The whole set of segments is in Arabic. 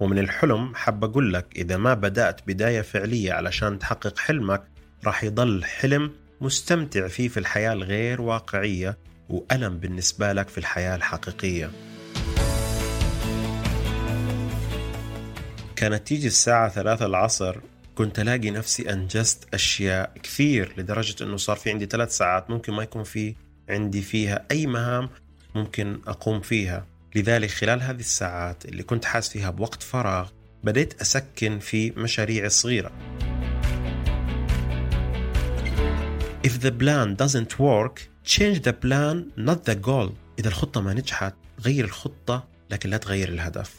ومن الحلم حاب أقول لك إذا ما بدأت بداية فعلية علشان تحقق حلمك راح يضل حلم مستمتع فيه في الحياة الغير واقعية وألم بالنسبة لك في الحياة الحقيقية. كانت تيجي الساعة ثلاثة العصر كنت ألاقي نفسي أنجزت أشياء كثير لدرجة أنه صار في عندي ثلاث ساعات ممكن ما يكون في عندي فيها أي مهام ممكن أقوم فيها. لذلك خلال هذه الساعات اللي كنت حاس فيها بوقت فراغ بديت أسكن في مشاريعي الصغيرة If the plan doesn't work, change the plan, not the goal. إذا الخطة ما نجحت غير الخطة لكن لا تغير الهدف.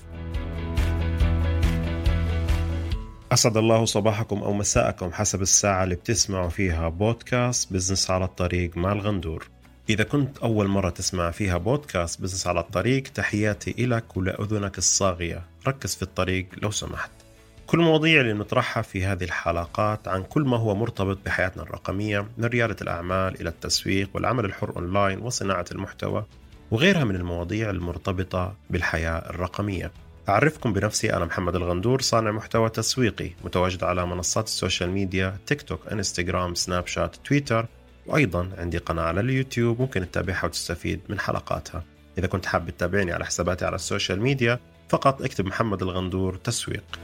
أسعد الله صباحكم أو مساءكم حسب الساعة اللي بتسمعوا فيها بودكاست بزنس على الطريق مع الغندور إذا كنت أول مرة تسمع فيها بودكاست business على الطريق تحياتي إلك ولأذنك الصاغية. ركز في الطريق لو سمحت. كل المواضيع اللي نطرحها في هذه الحلقات عن كل ما هو مرتبط بحياتنا الرقمية من ريادة الأعمال إلى التسويق والعمل الحر أونلاين وصناعة المحتوى وغيرها من المواضيع المرتبطة بالحياة الرقمية. أعرفكم بنفسي أنا محمد الغندور صانع محتوى تسويقي متواجد على منصات ال social media تيك توك إنستغرام سناب شات تويتر. وأيضا عندي قناة على اليوتيوب ممكن تتابعها وتستفيد من حلقاتها. إذا كنت حاب تتابعني على حساباتي على ال social media فقط اكتب محمد الغندور تسويق.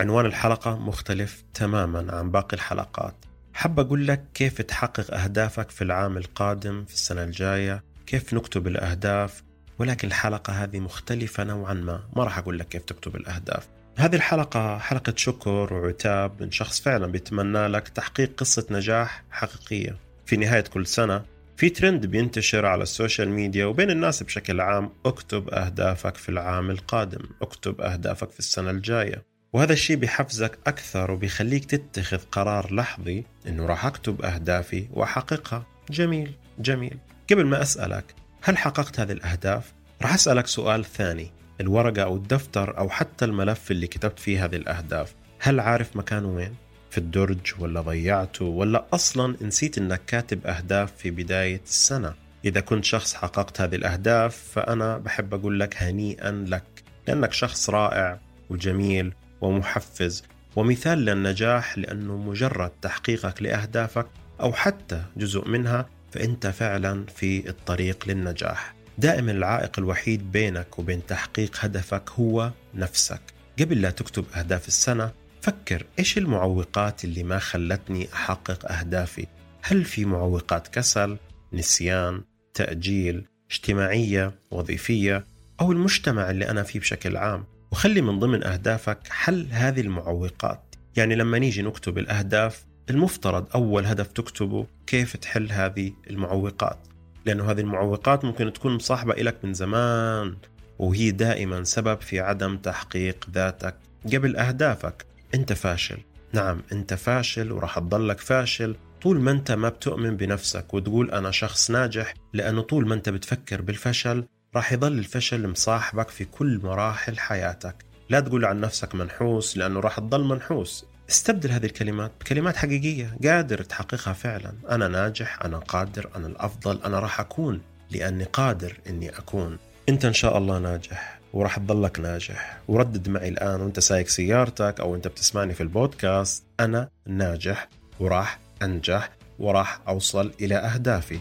عنوان الحلقة مختلف تماما عن باقي الحلقات. حاب أقول لك كيف تحقق أهدافك في العام القادم في السنة الجاية؟ كيف نكتب الأهداف؟ ولكن الحلقة هذه مختلفة نوعا ما. ما راح أقول لك كيف تكتب الأهداف. هذه الحلقة حلقة شكر وعتاب من شخص فعلا بيتمنى لك تحقيق قصة نجاح حقيقية. في نهاية كل سنة في ترند بينتشر على ال social media وبين الناس بشكل عام اكتب أهدافك في العام القادم اكتب أهدافك في السنة الجاية. وهذا الشيء بيحفزك أكثر وبيخليك تتخذ قرار لحظي إنه راح أكتب أهدافي وأحققها. جميل جميل. قبل ما أسألك هل حققت هذه الأهداف؟ راح أسألك سؤال ثاني. الورقة أو الدفتر أو حتى الملف اللي كتبت فيه هذه الأهداف. هل عارف مكانه وين؟ في الدرج ولا ضيعته ولا أصلا نسيت أنك كاتب أهداف في بداية السنة؟ إذا كنت شخص حققت هذه الأهداف فأنا بحب أقول لك هنيئا لك لأنك شخص رائع وجميل ومحفز ومثال للنجاح لأنه مجرد تحقيقك لأهدافك أو حتى جزء منها فأنت فعلا في الطريق للنجاح. دائما العائق الوحيد بينك وبين تحقيق هدفك هو نفسك. قبل لا تكتب أهداف السنة فكر إيش المعوقات اللي ما خلتني أحقق أهدافي؟ هل في معوقات كسل، نسيان، تأجيل، اجتماعية، وظيفية أو المجتمع اللي أنا فيه بشكل عام؟ وخلي من ضمن أهدافك حل هذه المعوقات. يعني لما نيجي نكتب الأهداف المفترض أول هدف تكتبه كيف تحل هذه المعوقات؟ لأنه هذه المعوقات ممكن تكون مصاحبة إلك من زمان وهي دائما سبب في عدم تحقيق ذاتك قبل أهدافك. أنت فاشل. نعم أنت فاشل وراح تضلك فاشل. طول ما أنت ما بتؤمن بنفسك وتقول أنا شخص ناجح لأنه طول ما أنت بتفكر بالفشل راح يضل الفشل مصاحبك في كل مراحل حياتك. لا تقول عن نفسك منحوس لأنه راح تضل منحوس. استبدل هذه الكلمات بكلمات حقيقية. قادر تحققها فعلا. أنا ناجح أنا قادر أنا الأفضل أنا راح أكون لأني قادر أني أكون. أنت إن شاء الله ناجح وراح تضلك ناجح. وردد معي الآن وأنت سايق سيارتك أو أنت بتسمعني في البودكاست. أنا ناجح وراح أنجح وراح أوصل إلى أهدافي.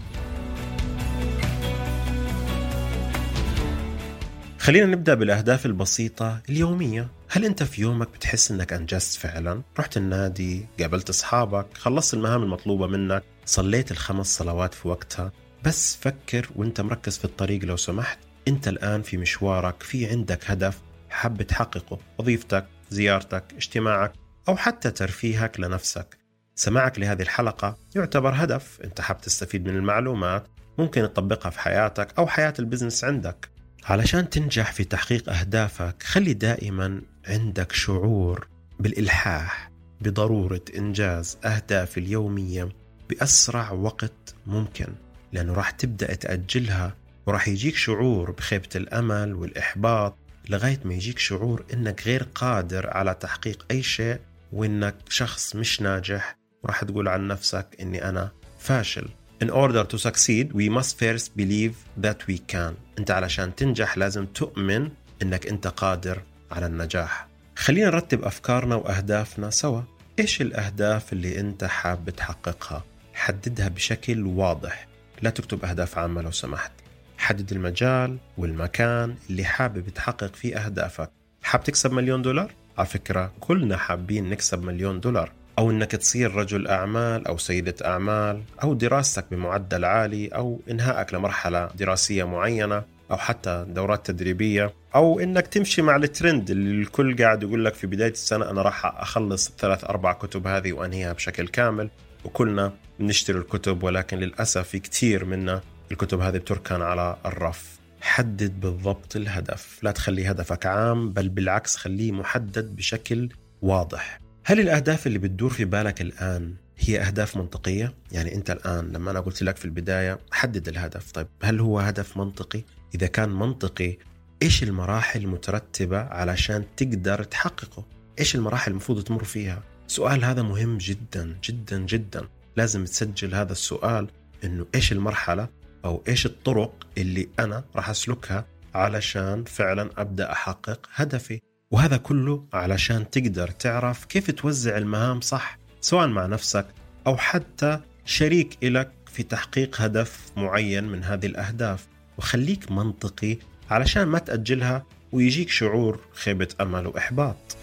خلينا نبدأ بالأهداف البسيطة اليومية. هل أنت في يومك بتحس أنك أنجزت فعلا؟ رحت النادي، قابلت أصحابك، خلصت المهام المطلوبة منك، صليت الخمس صلوات في وقتها. بس فكر وأنت مركز في الطريق لو سمحت. أنت الآن في مشوارك في عندك هدف حاب تحققه. وظيفتك زيارتك اجتماعك أو حتى ترفيهك لنفسك. سماعك لهذه الحلقة يعتبر هدف. أنت حاب تستفيد من المعلومات ممكن تطبقها في حياتك أو حياة البزنس عندك. علشان تنجح في تحقيق أهدافك خلي دائما عندك شعور بالإلحاح بضرورة إنجاز أهداف اليومية بأسرع وقت ممكن لأنه راح تبدأ تأجلها وراح يجيك شعور بخيبة الأمل والإحباط لغاية ما يجيك شعور إنك غير قادر على تحقيق أي شيء وإنك شخص مش ناجح وراح تقول عن نفسك إني أنا فاشل. In order to succeed we must first believe that we can. انت علشان تنجح لازم تؤمن إنك أنت قادر على النجاح. خلينا نرتب أفكارنا وأهدافنا سوا. إيش الأهداف اللي أنت حاب تحققها؟ حددها بشكل واضح. لا تكتب أهداف عامة لو سمحت. حدد المجال والمكان اللي حابب تحقق فيه أهدافك. حاب تكسب مليون دولار؟ على فكرة كلنا حابين نكسب مليون دولار. أو إنك تصير رجل أعمال أو سيدة أعمال أو دراستك بمعدل عالي أو إنهائك لمرحلة دراسية معينة أو حتى دورات تدريبية أو إنك تمشي مع الترند اللي الكل قاعد يقول لك في بداية السنة أنا راح أخلص الثلاث أربع كتب هذه وأنهيها بشكل كامل وكلنا بنشتري الكتب ولكن للأسف في كثير منا الكتب هذه بتركن على الرف. حدد بالضبط الهدف. لا تخلي هدفك عام بل بالعكس خليه محدد بشكل واضح. هل الأهداف اللي بتدور في بالك الآن هي أهداف منطقية؟ يعني أنت الآن لما أنا قلت لك في البداية حدد الهدف طيب هل هو هدف منطقي؟ إذا كان منطقي إيش المراحل المترتبة علشان تقدر تحققه؟ إيش المراحل المفروض تمر فيها؟ سؤال هذا مهم جدا جدا جدا لازم تسجل هذا السؤال إنه إيش المرحلة أو إيش الطرق اللي أنا راح أسلكها علشان فعلا أبدأ أحقق هدفي وهذا كله علشان تقدر تعرف كيف توزع المهام صح سواء مع نفسك أو حتى شريك إلك في تحقيق هدف معين من هذه الأهداف. وخليك منطقي علشان ما تأجلها ويجيك شعور خيبة أمل وإحباط.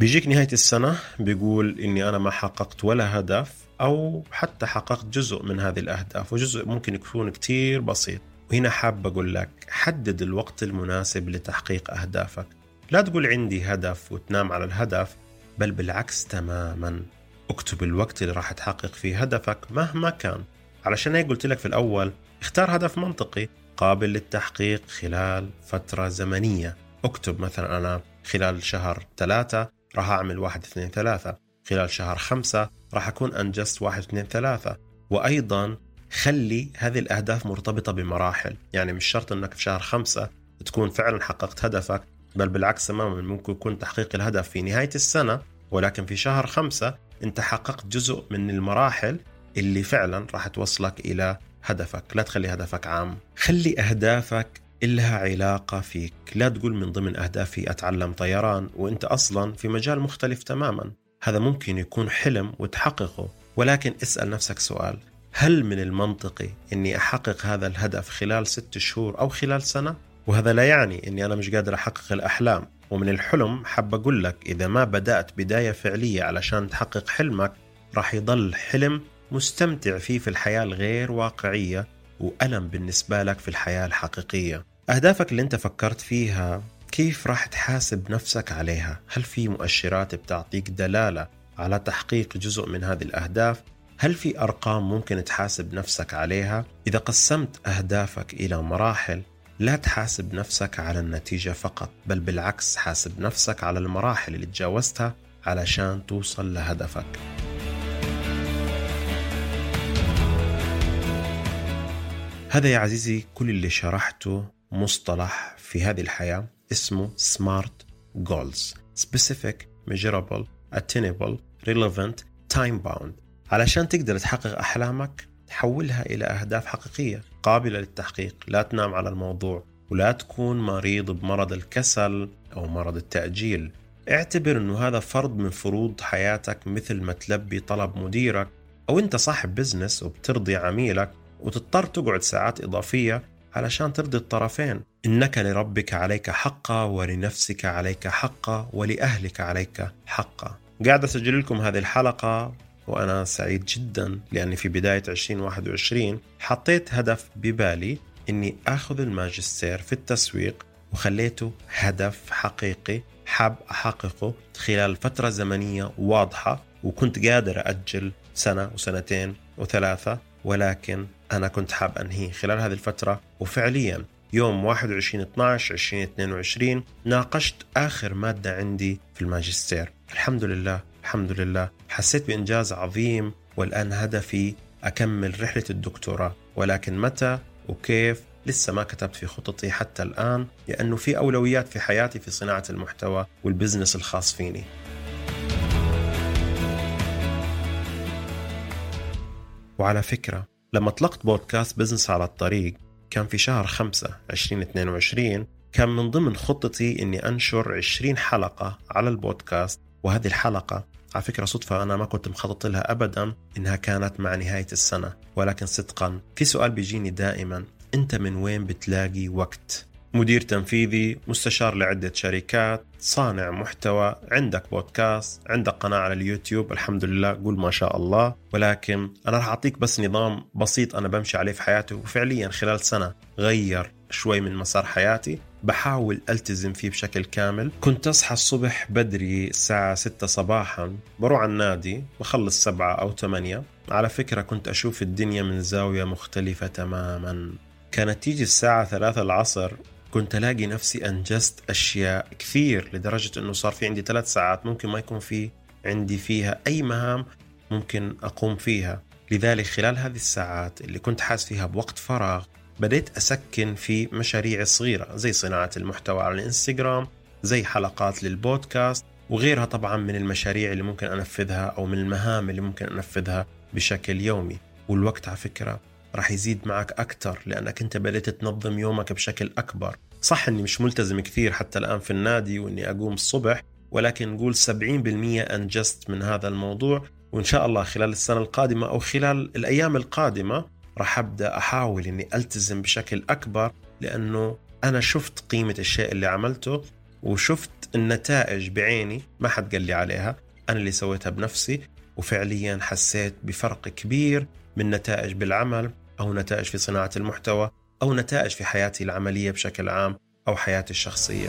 بيجيك نهاية السنة بيقول إني أنا ما حققت ولا هدف أو حتى حققت جزء من هذه الأهداف وجزء ممكن يكون كتير بسيط. وهنا حاب أقول لك حدد الوقت المناسب لتحقيق أهدافك. لا تقول عندي هدف وتنام على الهدف بل بالعكس تماما. اكتب الوقت اللي راح تحقق فيه هدفك مهما كان. علشان هيك قلت لك في الأول اختار هدف منطقي قابل للتحقيق خلال فترة زمنية. اكتب مثلا أنا خلال شهر ثلاثة راح أعمل واحد اثنين ثلاثة خلال شهر خمسة راح أكون أنجزت واحد اثنين ثلاثة. وأيضا خلي هذه الأهداف مرتبطة بمراحل. يعني مش شرط أنك في شهر خمسة تكون فعلا حققت هدفك بل بالعكس تماما ممكن يكون تحقيق الهدف في نهاية السنة ولكن في شهر خمسة أنت حققت جزء من المراحل اللي فعلا راح توصلك إلى هدفك. لا تخلي هدفك عام. خلي أهدافك إلها علاقة فيك. لا تقول من ضمن أهدافي أتعلم طيران وأنت أصلا في مجال مختلف تماما. هذا ممكن يكون حلم وتحققه. ولكن اسأل نفسك سؤال. هل من المنطقي أني أحقق هذا الهدف خلال ست شهور أو خلال سنة؟ وهذا لا يعني أني أنا مش قادر أحقق الأحلام ومن الحلم حاب أقول لك إذا ما بدأت بداية فعلية علشان تحقق حلمك راح يضل حلم مستمتع فيه في الحياة الغير واقعية وألم بالنسبة لك في الحياة الحقيقية أهدافك اللي أنت فكرت فيها كيف راح تحاسب نفسك عليها؟ هل في مؤشرات بتعطيك دلالة على تحقيق جزء من هذه الأهداف هل في أرقام ممكن تحاسب نفسك عليها؟ إذا قسمت أهدافك إلى مراحل لا تحاسب نفسك على النتيجة فقط بل بالعكس حاسب نفسك على المراحل اللي تجاوزتها علشان توصل لهدفك هذا يا عزيزي كل اللي شرحته مصطلح في هذه الحياة اسمه SMART Goals Specific, Measurable, Attainable, Relevant, Time Bound علشان تقدر تحقق أحلامك تحولها إلى أهداف حقيقية قابلة للتحقيق. لا تنام على الموضوع ولا تكون مريض بمرض الكسل أو مرض التأجيل. اعتبر أنه هذا فرض من فروض حياتك مثل ما تلبي طلب مديرك أو أنت صاحب بزنس وبترضي عميلك وتضطر تقعد ساعات إضافية علشان ترضي الطرفين. إنك لربك عليك حقا ولنفسك عليك حقا ولأهلك عليك حقا قاعد أسجل لكم هذه الحلقة وأنا سعيد جدا لأني في بداية 2021 حطيت هدف ببالي أني أخذ الماجستير في التسويق وخليته هدف حقيقي حاب أحققه خلال فترة زمنية واضحة وكنت قادر أجل سنة وسنتين وثلاثة ولكن أنا كنت حاب أنهيه خلال هذه الفترة. وفعليا يوم 21 12 2022 ناقشت آخر مادة عندي في الماجستير. الحمد لله الحمد لله. حسيت بإنجاز عظيم والآن هدفي أكمل رحلة الدكتوراه. ولكن متى وكيف لسه ما كتبت في خططي حتى الآن لأنه في أولويات في حياتي في صناعة المحتوى والبزنس الخاص فيني. وعلى فكرة لما طلقت بودكاست business على الطريق كان في شهر 5 2022 كان من ضمن خطتي أني أنشر 20 حلقة على البودكاست وهذه الحلقة على فكرة صدفة أنا ما كنت مخطط لها أبدا إنها كانت مع نهاية السنة ولكن صدقا في سؤال بيجيني دائما أنت من وين بتلاقي وقت؟ مدير تنفيذي مستشار لعدة شركات صانع محتوى عندك بودكاست عندك قناة على اليوتيوب الحمد لله قول ما شاء الله ولكن أنا راح أعطيك بس نظام بسيط أنا بمشي عليه في حياتي وفعليا خلال سنة غير شوي من مسار حياتي. بحاول ألتزم فيه بشكل كامل. كنت أصحى الصبح بدري الساعة 6 صباحا بروح على النادي بخلص سبعة أو ثمانية. على فكرة كنت أشوف الدنيا من زاوية مختلفة تماما. كانت تيجي الساعة ثلاثة العصر كنت ألاقي نفسي أنجزت أشياء كثير لدرجة إنه صار في عندي ثلاث ساعات ممكن ما يكون في عندي فيها أي مهام ممكن أقوم فيها. لذلك خلال هذه الساعات اللي كنت حاس فيها بوقت فراغ بديت أسكن في مشاريع صغيرة زي صناعة المحتوى على الإنستغرام زي حلقات للبودكاست وغيرها طبعا من المشاريع اللي ممكن أنفذها أو من المهام اللي ممكن أنفذها بشكل يومي. والوقت على فكرة راح يزيد معك أكثر لأنك أنت بديت تنظم يومك بشكل أكبر. صح أني مش ملتزم كثير حتى الآن في النادي وأني أقوم الصبح ولكن نقول 70% أنجزت من هذا الموضوع وإن شاء الله خلال السنة القادمة أو خلال الأيام القادمة راح أبدأ أحاول إني ألتزم بشكل أكبر لأنه أنا شفت قيمة الشيء اللي عملته وشفت النتائج بعيني ما حد قال لي عليها أنا اللي سويتها بنفسي وفعليا حسيت بفرق كبير من نتائج بالعمل أو نتائج في صناعة المحتوى أو نتائج في حياتي العملية بشكل عام أو حياتي الشخصية.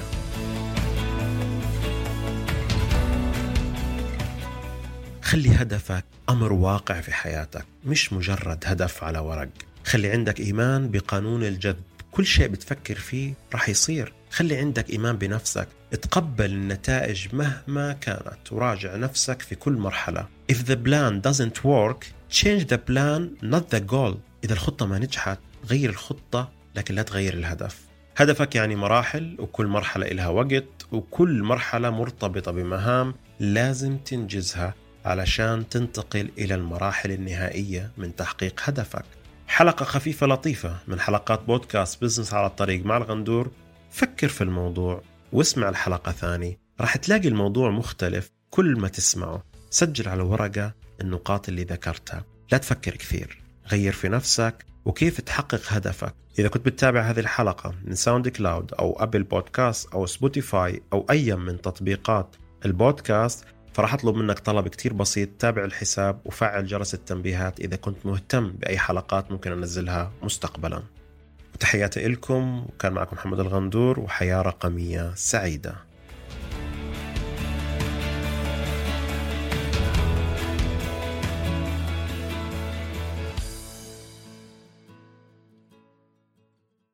خلي هدفك أمر واقع في حياتك مش مجرد هدف على ورق. خلي عندك إيمان بقانون الجذب. كل شيء بتفكر فيه راح يصير. خلي عندك إيمان بنفسك. تقبل النتائج مهما كانت. وراجع نفسك في كل مرحلة. If the plan doesn't work change the plan not the goal. إذا الخطة ما نجحت غير الخطة لكن لا تغير الهدف. هدفك يعني مراحل وكل مرحلة إلها وقت وكل مرحلة مرتبطة بمهام لازم تنجزها. علشان تنتقل إلى المراحل النهائية من تحقيق هدفك. حلقة خفيفة لطيفة من حلقات بودكاست business على الطريق مع الغندور. فكر في الموضوع واسمع الحلقة ثاني. راح تلاقي الموضوع مختلف كل ما تسمعه. سجل على ورقة النقاط اللي ذكرتها. لا تفكر كثير. غير في نفسك وكيف تحقق هدفك. إذا كنت بتتابع هذه الحلقة من ساوند كلاود أو أبل بودكاست أو سبوتيفاي أو أي من تطبيقات البودكاست فراح أطلب منك طلب كتير بسيط تابع الحساب وفعل جرس التنبيهات. إذا كنت مهتم بأي حلقات ممكن أنزلها مستقبلا. وتحياتي لكم وكان معكم محمد الغندور وحياة رقمية سعيدة.